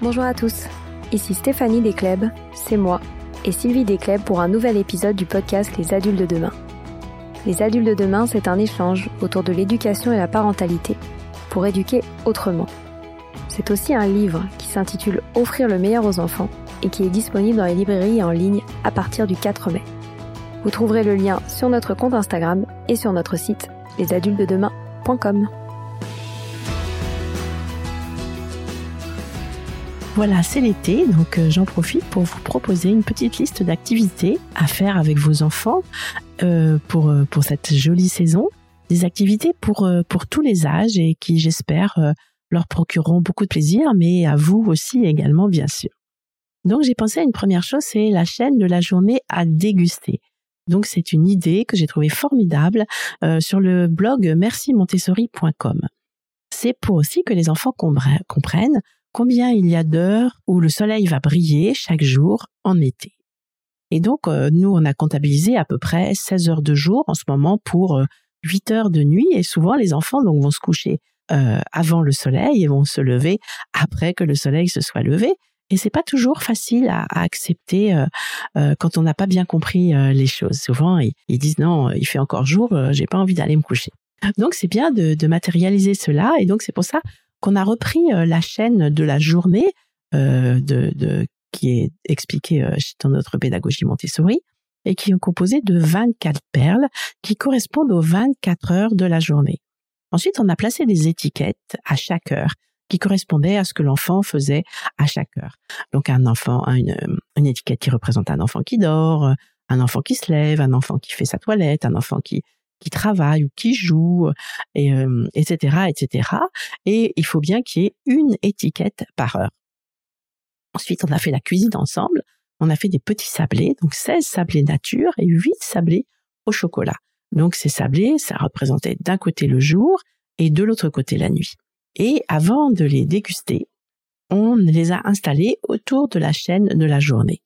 Bonjour à tous, ici Stéphanie Descleb, c'est moi, et Sylvie Descleb pour un nouvel épisode du podcast Les adultes de demain. Les adultes de demain, c'est un échange autour de l'éducation et la parentalité pour éduquer autrement. C'est aussi un livre qui s'intitule Offrir le meilleur aux enfants et qui est disponible dans les librairies en ligne à partir du 4 mai. Vous trouverez le lien sur notre compte Instagram et sur notre site lesadultesdedemain.com. Voilà, c'est l'été, donc euh, j'en profite pour vous proposer une petite liste d'activités à faire avec vos enfants euh, pour, euh, pour cette jolie saison. Des activités pour, pour tous les âges et qui, j'espère, leur procureront beaucoup de plaisir, mais à vous aussi également, bien sûr. Donc j'ai pensé à une première chose, c'est la chaîne de la journée à déguster. Donc c'est une idée que j'ai trouvée formidable sur le blog mercimontessori.com. C'est pour aussi que les enfants comprennent combien il y a d'heures où le soleil va briller chaque jour en été. Et donc, euh, nous, on a comptabilisé à peu près 16 heures de jour en ce moment pour 8 euh, heures de nuit. Et souvent, les enfants donc, vont se coucher euh, avant le soleil et vont se lever après que le soleil se soit levé. Et c'est pas toujours facile à, accepter quand on n'a pas bien compris les choses. Souvent, ils, disent non, il fait encore jour, j'ai pas envie d'aller me coucher. Donc, c'est bien de, de matérialiser cela. Et donc, c'est pour ça qu'on a repris euh, la chaîne de la journée euh, de, qui est expliquée euh, dans notre pédagogie Montessori et qui est composée de 24 perles qui correspondent aux 24 heures de la journée. Ensuite, on a placé des étiquettes à chaque heure qui correspondaient à ce que l'enfant faisait à chaque heure. Donc un enfant, une, une étiquette qui représente un enfant qui dort, un enfant qui se lève, un enfant qui fait sa toilette, un enfant qui qui travaille ou qui joue, et, etc., etc. Et il faut bien qu'il y ait une étiquette par heure. Ensuite, on a fait la cuisine ensemble. On a fait des petits sablés, donc 16 sablés nature et 8 sablés au chocolat. Donc ces sablés, ça représentait d'un côté le jour et de l'autre côté la nuit. Et avant de les déguster, on les a installés autour de la chaîne de la journée.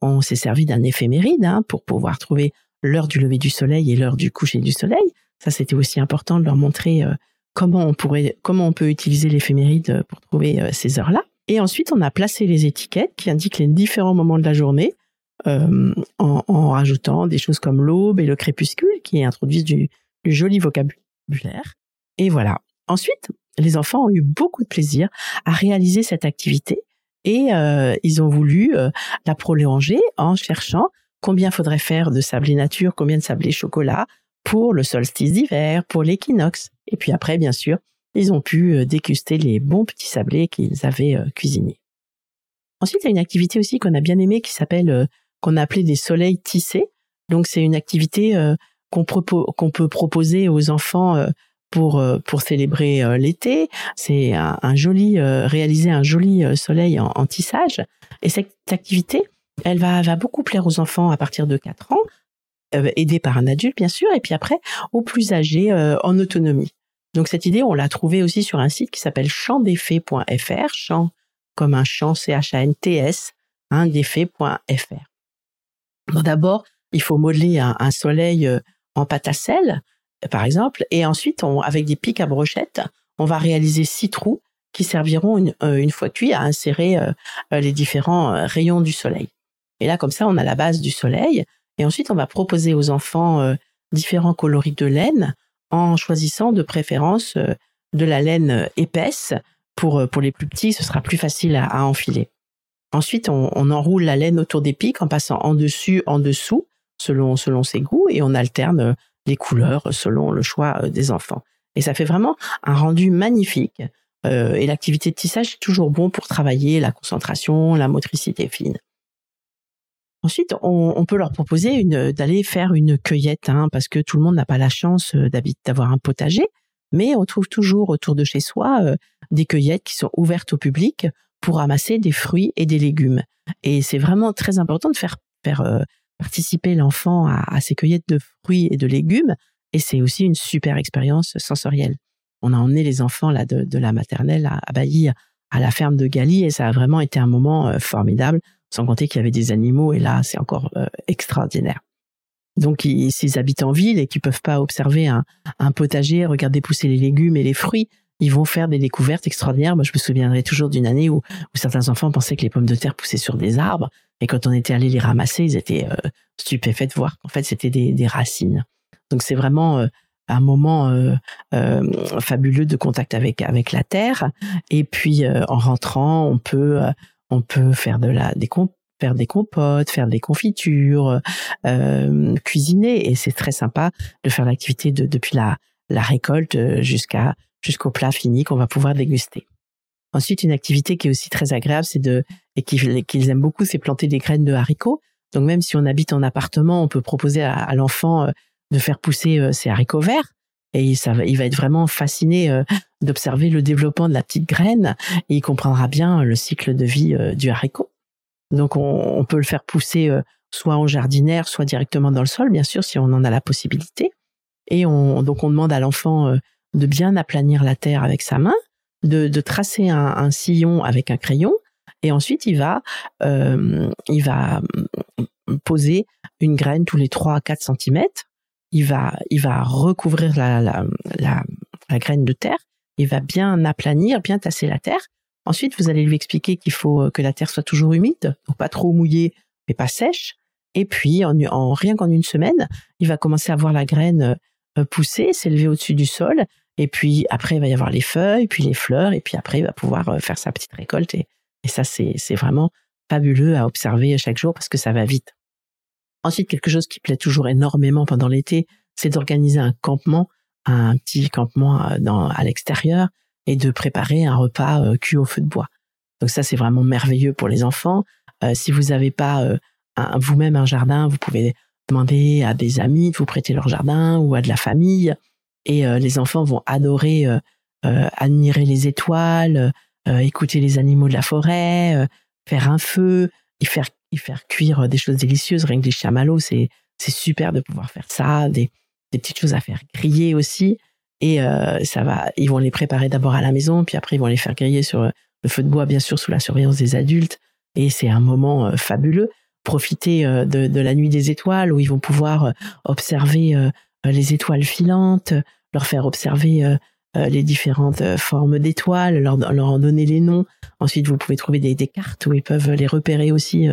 On s'est servi d'un éphéméride hein, pour pouvoir trouver l'heure du lever du soleil et l'heure du coucher du soleil. Ça, c'était aussi important de leur montrer euh, comment on pourrait, comment on peut utiliser l'éphéméride euh, pour trouver euh, ces heures-là. Et ensuite, on a placé les étiquettes qui indiquent les différents moments de la journée en, en, rajoutant des choses comme l'aube et le crépuscule qui introduisent du, du joli vocabulaire. Et voilà. Ensuite, les enfants ont eu beaucoup de plaisir à réaliser cette activité et ils ont voulu la prolonger en cherchant combien faudrait faire de sablé nature, combien de sablé chocolat pour le solstice d'hiver, pour l'équinoxe? Et puis après, bien sûr, ils ont pu euh, déguster les bons petits sablés qu'ils avaient euh, cuisinés. Ensuite, il y a une activité aussi qu'on a bien aimée qui s'appelle, euh, qu'on a appelé des soleils tissés. Donc, c'est une activité qu'on peut proposer aux enfants pour célébrer l'été. C'est un, joli réaliser un joli soleil en, tissage. Et cette activité, elle va, va beaucoup plaire aux enfants à partir de 4 ans, euh, aidés par un adulte bien sûr, et puis après aux plus âgés euh, en autonomie. Donc cette idée, on l'a trouvée aussi sur un site qui s'appelle champdeffet.fr, champ comme un champ C-H-A-N-T-S, hein, D'abord, il faut modeler un, soleil euh, en pâte à sel, par exemple, et ensuite, on, avec des pics à brochettes, on va réaliser six trous qui serviront une, une fois cuits à insérer les différents rayons du soleil. Et là, comme ça, on a la base du soleil. Et ensuite, on va proposer aux enfants euh, différents coloris de laine en choisissant de préférence euh, de la laine euh, épaisse. Pour, pour les plus petits, ce sera plus facile à, enfiler. Ensuite, on, enroule la laine autour des pics en passant en dessus, en dessous, selon, selon ses goûts, et on alterne les couleurs selon le choix des enfants. Et ça fait vraiment un rendu magnifique. et l'activité de tissage est toujours bon pour travailler la concentration, la motricité fine. Ensuite, on, peut leur proposer d'aller faire une cueillette, hein, parce que tout le monde n'a pas la chance euh, d'avoir un potager, mais on trouve toujours autour de chez soi euh, des cueillettes qui sont ouvertes au public pour ramasser des fruits et des légumes. Et c'est vraiment très important de faire, faire euh, participer l'enfant à, ces cueillettes de fruits et de légumes, et c'est aussi une super expérience sensorielle. On a emmené les enfants là de, la maternelle à, à Bailly à la ferme de Gali et ça a vraiment été un moment formidable sans compter qu'il y avait des animaux, et là, c'est encore euh, extraordinaire. Donc, s'ils habitent en ville et qu'ils peuvent pas observer un, potager, regarder pousser les légumes et les fruits, ils vont faire des découvertes extraordinaires. Moi, je me souviendrai toujours d'une année où, certains enfants pensaient que les pommes de terre poussaient sur des arbres. Et quand on était allé les ramasser, ils étaient euh, stupéfaits de voir qu'en fait, c'était des, racines. Donc, c'est vraiment euh, un moment fabuleux de contact avec, avec la terre. Et puis, en rentrant, on peut, on peut faire de la, des faire des compotes, faire des confitures, cuisiner. Et c'est très sympa de faire l'activité de, depuis la, la récolte jusqu'à jusqu'au plat fini qu'on va pouvoir déguster. Ensuite, une activité qui est aussi très agréable, c'est de et qu'ils aiment beaucoup, c'est planter des graines de haricots. Donc même si on habite en appartement, on peut proposer à, l'enfant euh, de faire pousser euh, ses haricots verts et il va être vraiment fasciné euh, d'observer le développement de la petite graine et il comprendra bien le cycle de vie du haricot. Donc on, peut le faire pousser soit en jardinaire, soit directement dans le sol, bien sûr, si on en a la possibilité. Et on, donc on demande à l'enfant de bien aplanir la terre avec sa main, de, tracer un, sillon avec un crayon, et ensuite il va, euh, il va mm, poser une graine tous les 3 à 4 centimètres. Il va, il va recouvrir la, la, la, la graine de terre. Il va bien aplanir, bien tasser la terre. Ensuite, vous allez lui expliquer qu'il faut que la terre soit toujours humide, donc pas trop mouillée, mais pas sèche. Et puis, en, en rien qu'en une semaine, il va commencer à voir la graine euh, pousser, s'élever au-dessus du sol, et puis après, il va y avoir les feuilles, puis les fleurs, et puis après, il va pouvoir euh, faire sa petite récolte. Et, ça, c'est vraiment fabuleux à observer chaque jour parce que ça va vite. Ensuite, quelque chose qui plaît toujours énormément pendant l'été, c'est d'organiser un campement, un petit campement euh, dans, à l'extérieur, et de préparer un repas euh, cuit au feu de bois. Donc ça, c'est vraiment merveilleux pour les enfants. si vous n'avez pas vous-même un jardin, vous pouvez demander à des amis de vous prêter leur jardin ou à de la famille et euh, les enfants vont adorer euh, euh, admirer les étoiles, écouter les animaux de la forêt, faire un feu, y faire y faire cuire des choses délicieuses, rien que des chamallows, c'est super de pouvoir faire ça, des des petites choses à faire griller aussi. Et ça va ils vont les préparer d'abord à la maison puis après ils vont les faire griller sur le feu de bois bien sûr sous la surveillance des adultes. Et c'est un moment fabuleux. Profiter de, de, la nuit des étoiles où ils vont pouvoir observer euh, les étoiles filantes, leur faire observer euh, euh, les différentes formes d'étoiles, leur, leur en donner les noms. Ensuite, vous pouvez trouver des, des cartes où ils peuvent les repérer aussi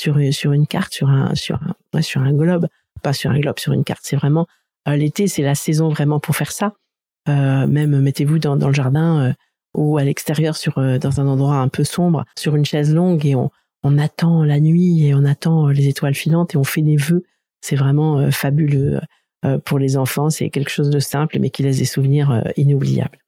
sur, sur une carte, sur un, sur, un, sur un globe, pas sur un globe, sur une carte. C'est vraiment l'été, c'est la saison vraiment pour faire ça. même mettez-vous dans, dans le jardin ou à l'extérieur sur dans un endroit un peu sombre, sur une chaise longue et on, on attend la nuit et on attend les étoiles filantes et on fait des vœux. C'est vraiment fabuleux. Euh, pour les enfants, c'est quelque chose de simple mais qui laisse des souvenirs euh, inoubliables.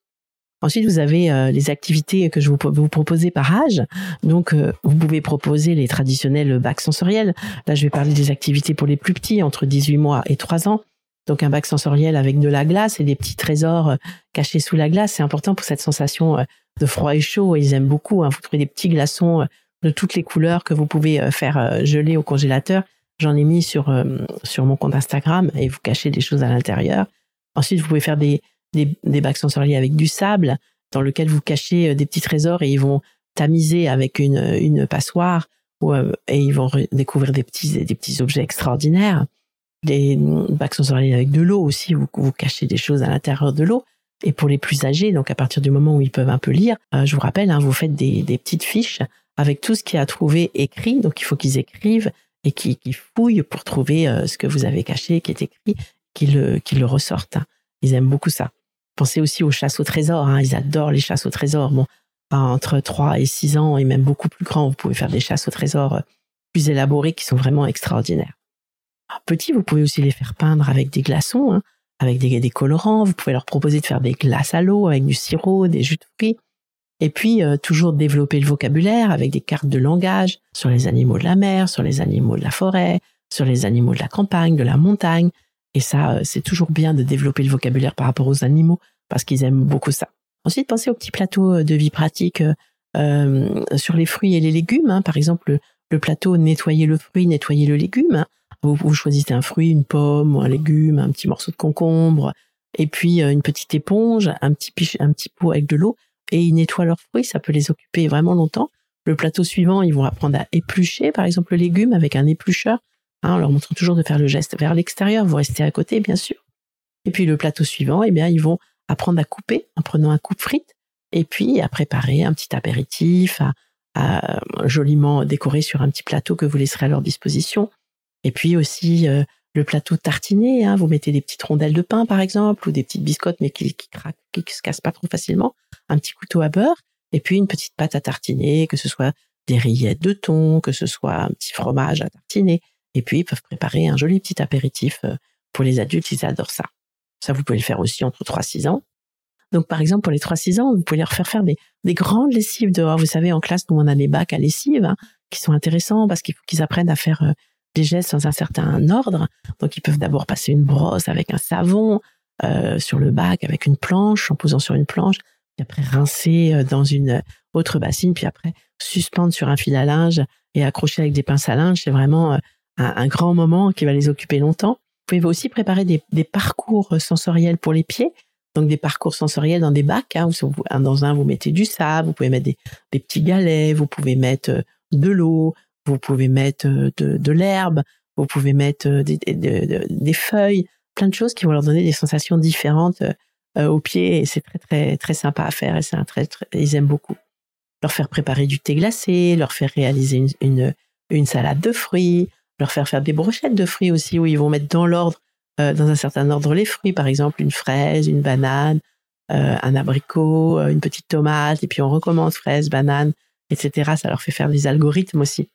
Ensuite, vous avez euh, les activités que je vous, vous proposer par âge. Donc, vous pouvez proposer les traditionnels bacs sensoriels. Là, je vais parler des activités pour les plus petits, entre 18 mois et 3 ans. Donc, un bac sensoriel avec de la glace et des petits trésors cachés sous la glace. C'est important pour cette sensation de froid et chaud. Ils aiment beaucoup. Hein. Vous trouvez des petits glaçons de toutes les couleurs que vous pouvez faire geler au congélateur. J'en ai mis sur, euh, sur mon compte Instagram et vous cachez des choses à l'intérieur. Ensuite, vous pouvez faire des, des, des bacs sensoriels avec du sable dans lequel vous cachez euh, des petits trésors et ils vont tamiser avec une, une passoire euh, et ils vont découvrir des petits, des petits objets extraordinaires. Des bacs sensoriels avec de l'eau aussi, vous, vous cachez des choses à l'intérieur de l'eau. Et pour les plus âgés, donc à partir du moment où ils peuvent un peu lire, je vous rappelle, hein, vous faites des, des petites fiches avec tout ce qui a trouvé écrit. Donc il faut qu'ils écrivent et qui, qui fouillent pour trouver euh, ce que vous avez caché, qui est écrit, qui le, ressortent. Ils aiment beaucoup ça. Pensez aussi aux chasses au trésor. Hein. Ils adorent les chasses au trésor. Entre 3 et 6 ans et même beaucoup plus grands, vous pouvez faire des chasses au trésor euh, plus élaborées qui sont vraiment extraordinaires. Petit, vous pouvez aussi les faire peindre avec des glaçons, hein, avec des, des colorants. Vous pouvez leur proposer de faire des glaces à l'eau avec du sirop, des jus de fruits. Et puis, euh, toujours développer le vocabulaire avec des cartes de langage sur les animaux de la mer, sur les animaux de la forêt, sur les animaux de la campagne, de la montagne. Et ça, euh, c'est toujours bien de développer le vocabulaire par rapport aux animaux parce qu'ils aiment beaucoup ça. Ensuite, pensez aux petits plateaux euh, de vie pratique euh, sur les fruits et les légumes. Hein. Par exemple, le, plateau nettoyer le fruit, nettoyer le légume. Vous, vous, choisissez un fruit, une pomme, un légume, un petit morceau de concombre, et puis une petite éponge, un petit, un petit pot avec de l'eau et ils nettoient leurs fruits, ça peut les occuper vraiment longtemps. Le plateau suivant, ils vont apprendre à éplucher, par exemple, le légume avec un éplucheur, hein, en leur montrant toujours de faire le geste vers l'extérieur, vous restez à côté, bien sûr. Et puis le plateau suivant, eh bien, ils vont apprendre à couper en prenant un coupe frite et puis à préparer un petit apéritif, à, à joliment décorer sur un petit plateau que vous laisserez à leur disposition. Et puis aussi euh, le plateau tartiné, hein, vous mettez des petites rondelles de pain par exemple, ou des petites biscottes mais qui, qui qui se cassent pas trop facilement, un petit couteau à beurre, et puis une petite pâte à tartiner, que ce soit des rillettes de thon, que ce soit un petit fromage à tartiner, et puis ils peuvent préparer un joli petit apéritif euh, pour les adultes, ils adorent ça. Ça, vous pouvez le faire aussi entre 3-6 ans. Donc, par exemple, pour les 3-6 ans, vous pouvez leur faire faire des, des grandes lessives dehors. Vous savez, en classe, nous, on a des bacs à lessive hein, qui sont intéressants parce qu'il faut qu'ils apprennent à faire euh, des gestes dans un certain ordre. Donc, ils peuvent d'abord passer une brosse avec un savon euh, sur le bac, avec une planche, en posant sur une planche, puis après rincer euh, dans une autre bassine, puis après suspendre sur un fil à linge et accrocher avec des pinces à linge. C'est vraiment un, grand moment qui va les occuper longtemps. Vous pouvez aussi préparer des, parcours sensoriels pour les pieds donc des parcours sensoriels dans des bacs. Hein, dans un, vous mettez du sable, vous pouvez mettre des, petits galets, vous pouvez mettre euh, de l'eau, vous pouvez mettre euh, de, l'herbe, vous pouvez mettre euh, des, feuilles, plein de choses qui vont leur donner des sensations différentes aux pieds. Et c'est très très très sympa à faire et c'est très, ils aiment beaucoup. Leur faire préparer du thé glacé, leur faire réaliser une, une salade de fruits, leur faire faire des brochettes de fruits aussi où ils vont mettre dans l'ordre euh, dans un certain ordre les fruits, par exemple une fraise, une banane, euh, un abricot, euh, une petite tomate, et puis on recommence fraise, banane, etc. Ça leur fait faire des algorithmes aussi.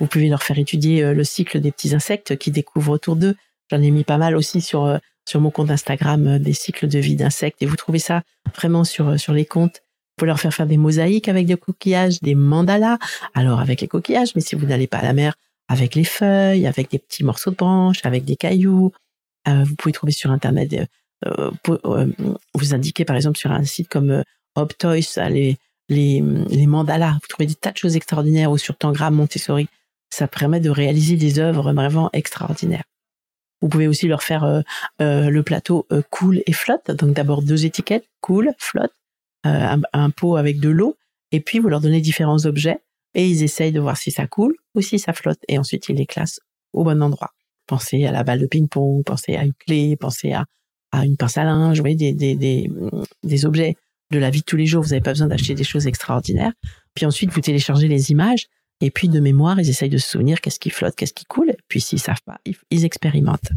Vous pouvez leur faire étudier le cycle des petits insectes qui découvrent autour d'eux. J'en ai mis pas mal aussi sur sur mon compte Instagram des cycles de vie d'insectes et vous trouvez ça vraiment sur sur les comptes. Vous pouvez leur faire faire des mosaïques avec des coquillages, des mandalas. Alors avec les coquillages, mais si vous n'allez pas à la mer, avec les feuilles, avec des petits morceaux de branches, avec des cailloux, euh, vous pouvez trouver sur Internet, euh, euh, vous indiquez par exemple sur un site comme Optoys les, les, les mandalas. Vous trouvez des tas de choses extraordinaires ou sur Tangram, Montessori. Ça permet de réaliser des œuvres vraiment extraordinaires. Vous pouvez aussi leur faire le plateau cool et flotte. Donc d'abord deux étiquettes, cool, flotte, un, pot avec de l'eau, et puis vous leur donnez différents objets et ils essayent de voir si ça coule ou si ça flotte. Et ensuite ils les classent au bon endroit. Pensez à la balle de ping-pong, pensez à une clé, pensez à, à une pince à linge, vous voyez, des, des, des, des objets de la vie de tous les jours. Vous n'avez pas besoin d'acheter des choses extraordinaires. Puis ensuite, vous téléchargez les images et puis de mémoire, ils essayent de se souvenir qu'est-ce qui flotte, qu'est-ce qui coule. Puis s'ils savent pas, ils, expérimentent.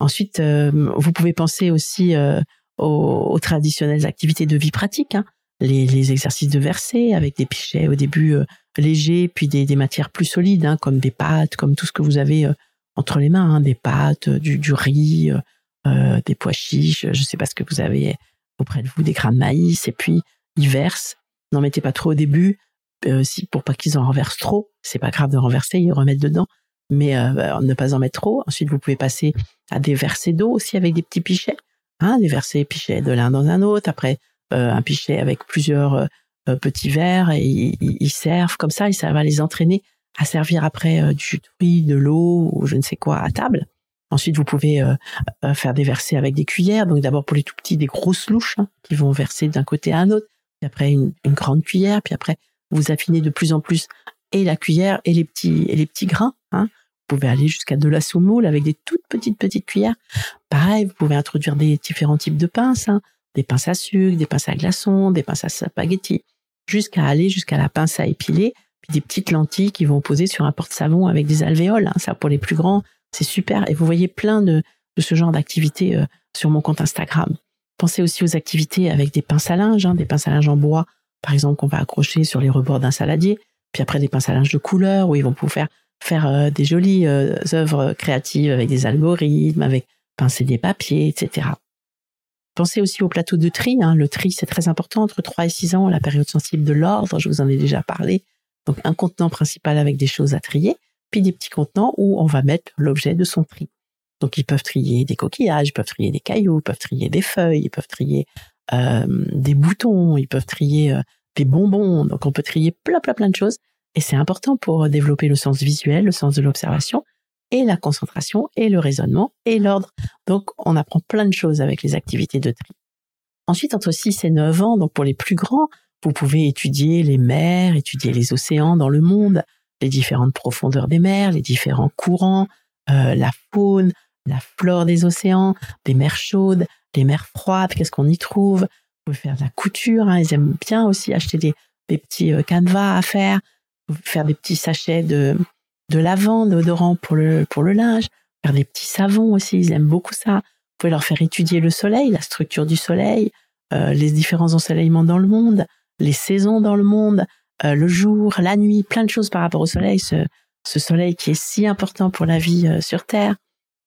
Ensuite, euh, vous pouvez penser aussi euh, aux, traditionnelles activités de vie pratique, hein. Les, exercices de verser avec des pichets au début euh, légers, puis des, des matières plus solides, hein, comme des pâtes, comme tout ce que vous avez entre les mains, hein, des pâtes, du, du riz, euh, euh, des pois chiches, je ne sais pas ce que vous avez auprès de vous, des grains de maïs, et puis ils versent. N'en mettez pas trop au début, euh, si, pour pas qu'ils en renversent trop. C'est pas grave de renverser, ils remettent dedans, mais euh, ne pas en mettre trop. Ensuite, vous pouvez passer à des versets d'eau aussi avec des petits pichets, hein, des versets pichets de l'un dans un autre. Après, euh, un pichet avec plusieurs petits verres et ils, servent comme ça, et ça va les entraîner à servir après euh, du fruit, de l'eau ou je ne sais quoi à table. Ensuite, vous pouvez euh, euh, faire des versets avec des cuillères. Donc d'abord pour les tout petits, des grosses louches hein, qui vont verser d'un côté à un autre. Puis après une, grande cuillère. Puis après vous affinez de plus en plus et la cuillère et les petits et les petits grains. Hein. Vous pouvez aller jusqu'à de la semoule avec des toutes petites petites cuillères. Pareil, vous pouvez introduire des différents types de pinces, hein. Des pinces à sucre, des pinces à glaçons, des pinces à spaghetti, jusqu'à aller jusqu'à la pince à épiler des petites lentilles qui vont poser sur un porte-savon avec des alvéoles. Hein, ça, pour les plus grands, c'est super. Et vous voyez plein de, de ce genre d'activités euh, sur mon compte Instagram. Pensez aussi aux activités avec des pinces à linge, hein, des pinces à linge en bois, par exemple, qu'on va accrocher sur les rebords d'un saladier. Puis après, des pinces à linge de couleur où ils vont pouvoir faire euh, des jolies euh, œuvres créatives avec des algorithmes, avec pincer des papiers, etc. Pensez aussi au plateau de tri. Hein. Le tri, c'est très important entre 3 et 6 ans, la période sensible de l'ordre, je vous en ai déjà parlé. Donc un contenant principal avec des choses à trier, puis des petits contenants où on va mettre l'objet de son tri. Donc ils peuvent trier des coquillages, ils peuvent trier des cailloux, ils peuvent trier des feuilles, ils peuvent trier euh, des boutons, ils peuvent trier euh, des bonbons. Donc on peut trier plein plein plein de choses. Et c'est important pour développer le sens visuel, le sens de l'observation, et la concentration, et le raisonnement, et l'ordre. Donc on apprend plein de choses avec les activités de tri. Ensuite, entre 6 et 9 ans, donc pour les plus grands, vous pouvez étudier les mers, étudier les océans dans le monde, les différentes profondeurs des mers, les différents courants, euh, la faune, la flore des océans, des mers chaudes, les mers froides, qu'est-ce qu'on y trouve? Vous pouvez faire de la couture, hein. ils aiment bien aussi acheter des, des petits euh, canevas à faire, faire des petits sachets de, de lavande, d'odorant pour le, pour le linge, faire des petits savons aussi, ils aiment beaucoup ça. Vous pouvez leur faire étudier le soleil, la structure du soleil, euh, les différents ensoleillements dans le monde, les saisons dans le monde, euh, le jour, la nuit, plein de choses par rapport au soleil, ce, ce soleil qui est si important pour la vie euh, sur Terre.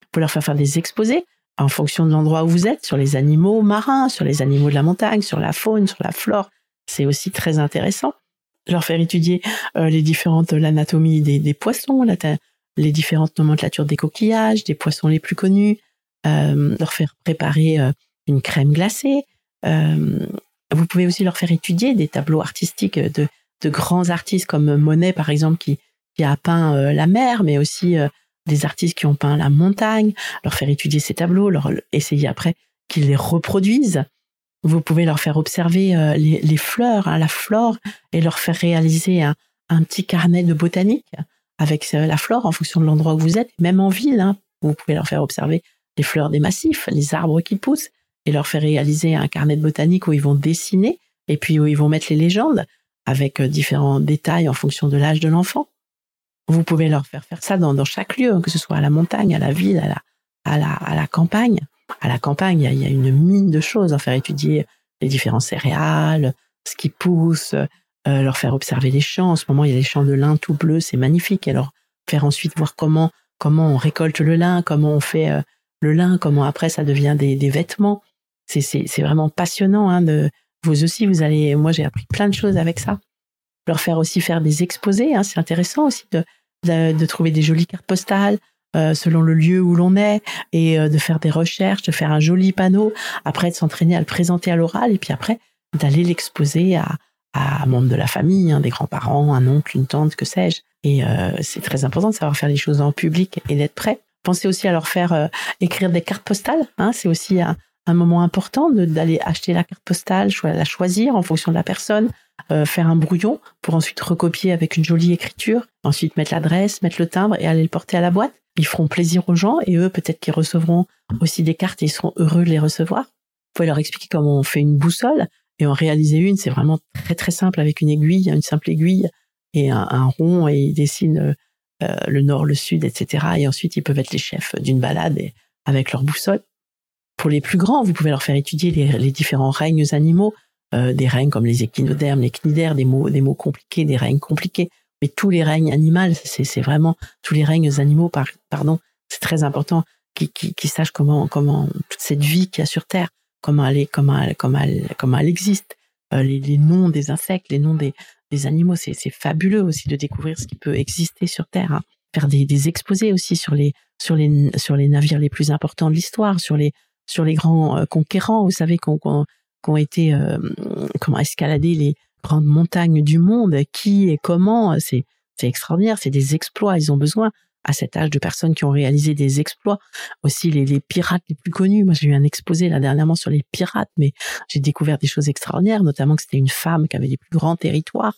Vous pouvez leur faire faire des exposés en fonction de l'endroit où vous êtes, sur les animaux marins, sur les animaux de la montagne, sur la faune, sur la flore. C'est aussi très intéressant. Leur faire étudier les différentes, l'anatomie des, poissons, les différentes nomenclatures des coquillages, des poissons les plus connus, euh, leur faire préparer euh, une crème glacée. Euh, vous pouvez aussi leur faire étudier des tableaux artistiques de, de grands artistes comme Monet, par exemple, qui, qui a peint la mer, mais aussi des artistes qui ont peint la montagne, leur faire étudier ces tableaux, leur essayer après qu'ils les reproduisent. Vous pouvez leur faire observer les, les fleurs, la flore, et leur faire réaliser un, petit carnet de botanique avec la flore en fonction de l'endroit où vous êtes, même en ville. Hein, vous pouvez leur faire observer les fleurs des massifs, les arbres qui poussent, et leur faire réaliser un carnet de botanique où ils vont dessiner, et puis où ils vont mettre les légendes, avec euh, différents détails en fonction de l'âge de l'enfant. Vous pouvez leur faire faire ça dans, chaque lieu, que ce soit à la montagne, à la ville, à la, à la campagne. À la campagne, il y, a, une mine de choses, à faire étudier les différents céréales, ce qui pousse, euh, leur faire observer les champs. En ce moment, il y a des champs de lin tout bleus, c'est magnifique. Et leur faire ensuite voir comment comment on récolte le lin, comment on fait euh, le lin, comment après ça devient des, vêtements. C'est, vraiment passionnant. Hein, de, vous aussi, vous allez. Moi, j'ai appris plein de choses avec ça. Leur faire aussi faire des exposés. Hein, c'est intéressant aussi de, de, trouver des jolies cartes postales euh, selon le lieu où l'on est et euh, de faire des recherches, de faire un joli panneau. Après, de s'entraîner à le présenter à l'oral et puis après d'aller l'exposer à, à un membre de la famille, hein, des grands-parents, un oncle, une tante, que sais-je. Et euh, c'est très important de savoir faire les choses en public et d'être prêt. Pensez aussi à leur faire écrire des cartes postales. Hein, c'est aussi un, moment important d'aller acheter la carte postale, la choisir en fonction de la personne, faire un brouillon pour ensuite recopier avec une jolie écriture, ensuite mettre l'adresse, mettre le timbre et aller le porter à la boîte. Ils feront plaisir aux gens et eux peut-être qu'ils recevront aussi des cartes et ils seront heureux de les recevoir. Vous pouvez leur expliquer comment on fait une boussole et en réaliser une. C'est vraiment très très simple avec une aiguille, une simple aiguille et un, rond et ils dessinent euh, le nord, le sud, etc. Et ensuite, ils peuvent être les chefs d'une balade avec leur boussole. Pour les plus grands, vous pouvez leur faire étudier les, différents règnes animaux, euh, des règnes comme les échinodermes, les cnidaires, des mots, des mots compliqués, des règnes compliqués. Mais tous les règnes animaux, c'est vraiment tous les règnes animaux, pardon, c'est très important qu'ils sachent comment toute cette vie qu'il y a sur Terre, comment elle existe, euh, les, noms des insectes, les noms des, animaux. C'est fabuleux aussi de découvrir ce qui peut exister sur Terre. Hein. Faire des, exposés aussi sur les, navires les plus importants de l'histoire, sur les, grands euh, conquérants, vous savez, qui ont, été euh, comment escalader les grandes montagnes du monde, qui et comment. C'est extraordinaire, c'est des exploits. Ils ont besoin à cet âge de personnes qui ont réalisé des exploits. Aussi les, les pirates les plus connus. Moi, j'ai eu un exposé là dernièrement sur les pirates, mais j'ai découvert des choses extraordinaires, notamment que c'était une femme qui avait les plus grands territoires.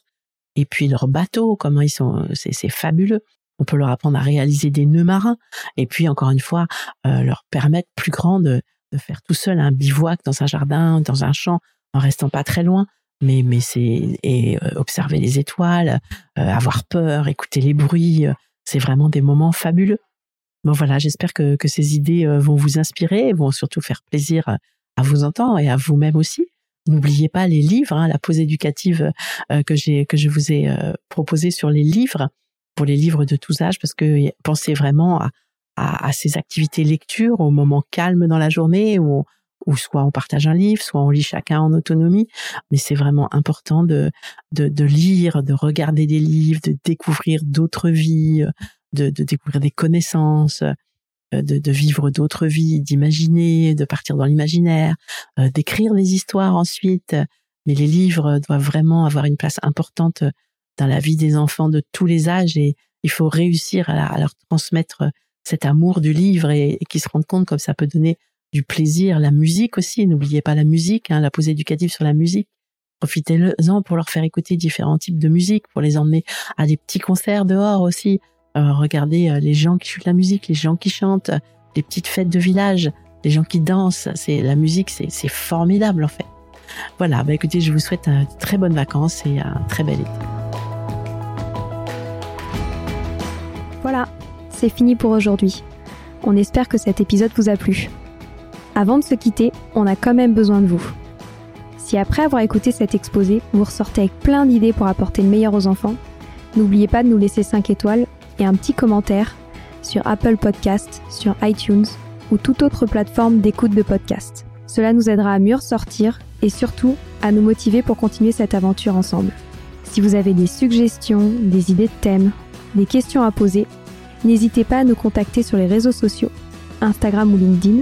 Et puis leurs bateaux, comment ils sont, c'est fabuleux. On peut leur apprendre à réaliser des nœuds marins. Et puis encore une fois, euh, leur permettre plus grand de, de faire tout seul un bivouac dans un jardin, dans un champ, en restant pas très loin mais mais c'est et euh, observer les étoiles, euh, avoir peur, écouter les bruits, c'est vraiment des moments fabuleux. Bon voilà, j'espère que, que ces idées euh, vont vous inspirer, vont surtout faire plaisir à vous entendre et à vous-même aussi. N'oubliez pas les livres, hein, la pause éducative euh, que j'ai que je vous ai euh, proposé sur les livres pour les livres de tous âges, parce que pensez vraiment à, à, ces activités lecture au moment calme dans la journée où ou soit on partage un livre, soit on lit chacun en autonomie. Mais c'est vraiment important de, de, lire, de regarder des livres, de découvrir d'autres vies, de, découvrir des connaissances, euh, de, vivre d'autres vies, d'imaginer, de partir dans l'imaginaire, euh, d'écrire des histoires ensuite. Mais les livres doivent vraiment avoir une place importante dans la vie des enfants de tous les âges et il faut réussir à, leur transmettre cet amour du livre et, et qu'ils se rendent compte comme ça peut donner du plaisir, la musique aussi. N'oubliez pas la musique, hein, la pause éducative sur la musique. Profitez-en pour leur faire écouter différents types de musique, pour les emmener à des petits concerts dehors aussi. Euh, regardez euh, les gens qui jouent la musique, les gens qui chantent, les petites fêtes de village. les gens qui dansent, c'est la musique, c'est formidable en fait. Voilà, bah écoutez, je vous souhaite de très bonnes vacances et un très bel été. Voilà, c'est fini pour aujourd'hui. On espère que cet épisode vous a plu. Avant de se quitter, on a quand même besoin de vous. Si après avoir écouté cet exposé, vous ressortez avec plein d'idées pour apporter le meilleur aux enfants, n'oubliez pas de nous laisser 5 étoiles et un petit commentaire sur Apple Podcast, sur iTunes ou toute autre plateforme d'écoute de podcast. Cela nous aidera à mieux ressortir et surtout à nous motiver pour continuer cette aventure ensemble. Si vous avez des suggestions, des idées de thèmes, des questions à poser, n'hésitez pas à nous contacter sur les réseaux sociaux, Instagram ou LinkedIn,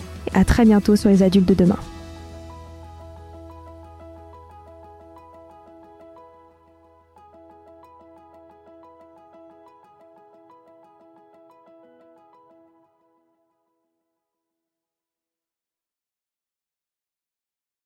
à très bientôt sur les adultes de demain.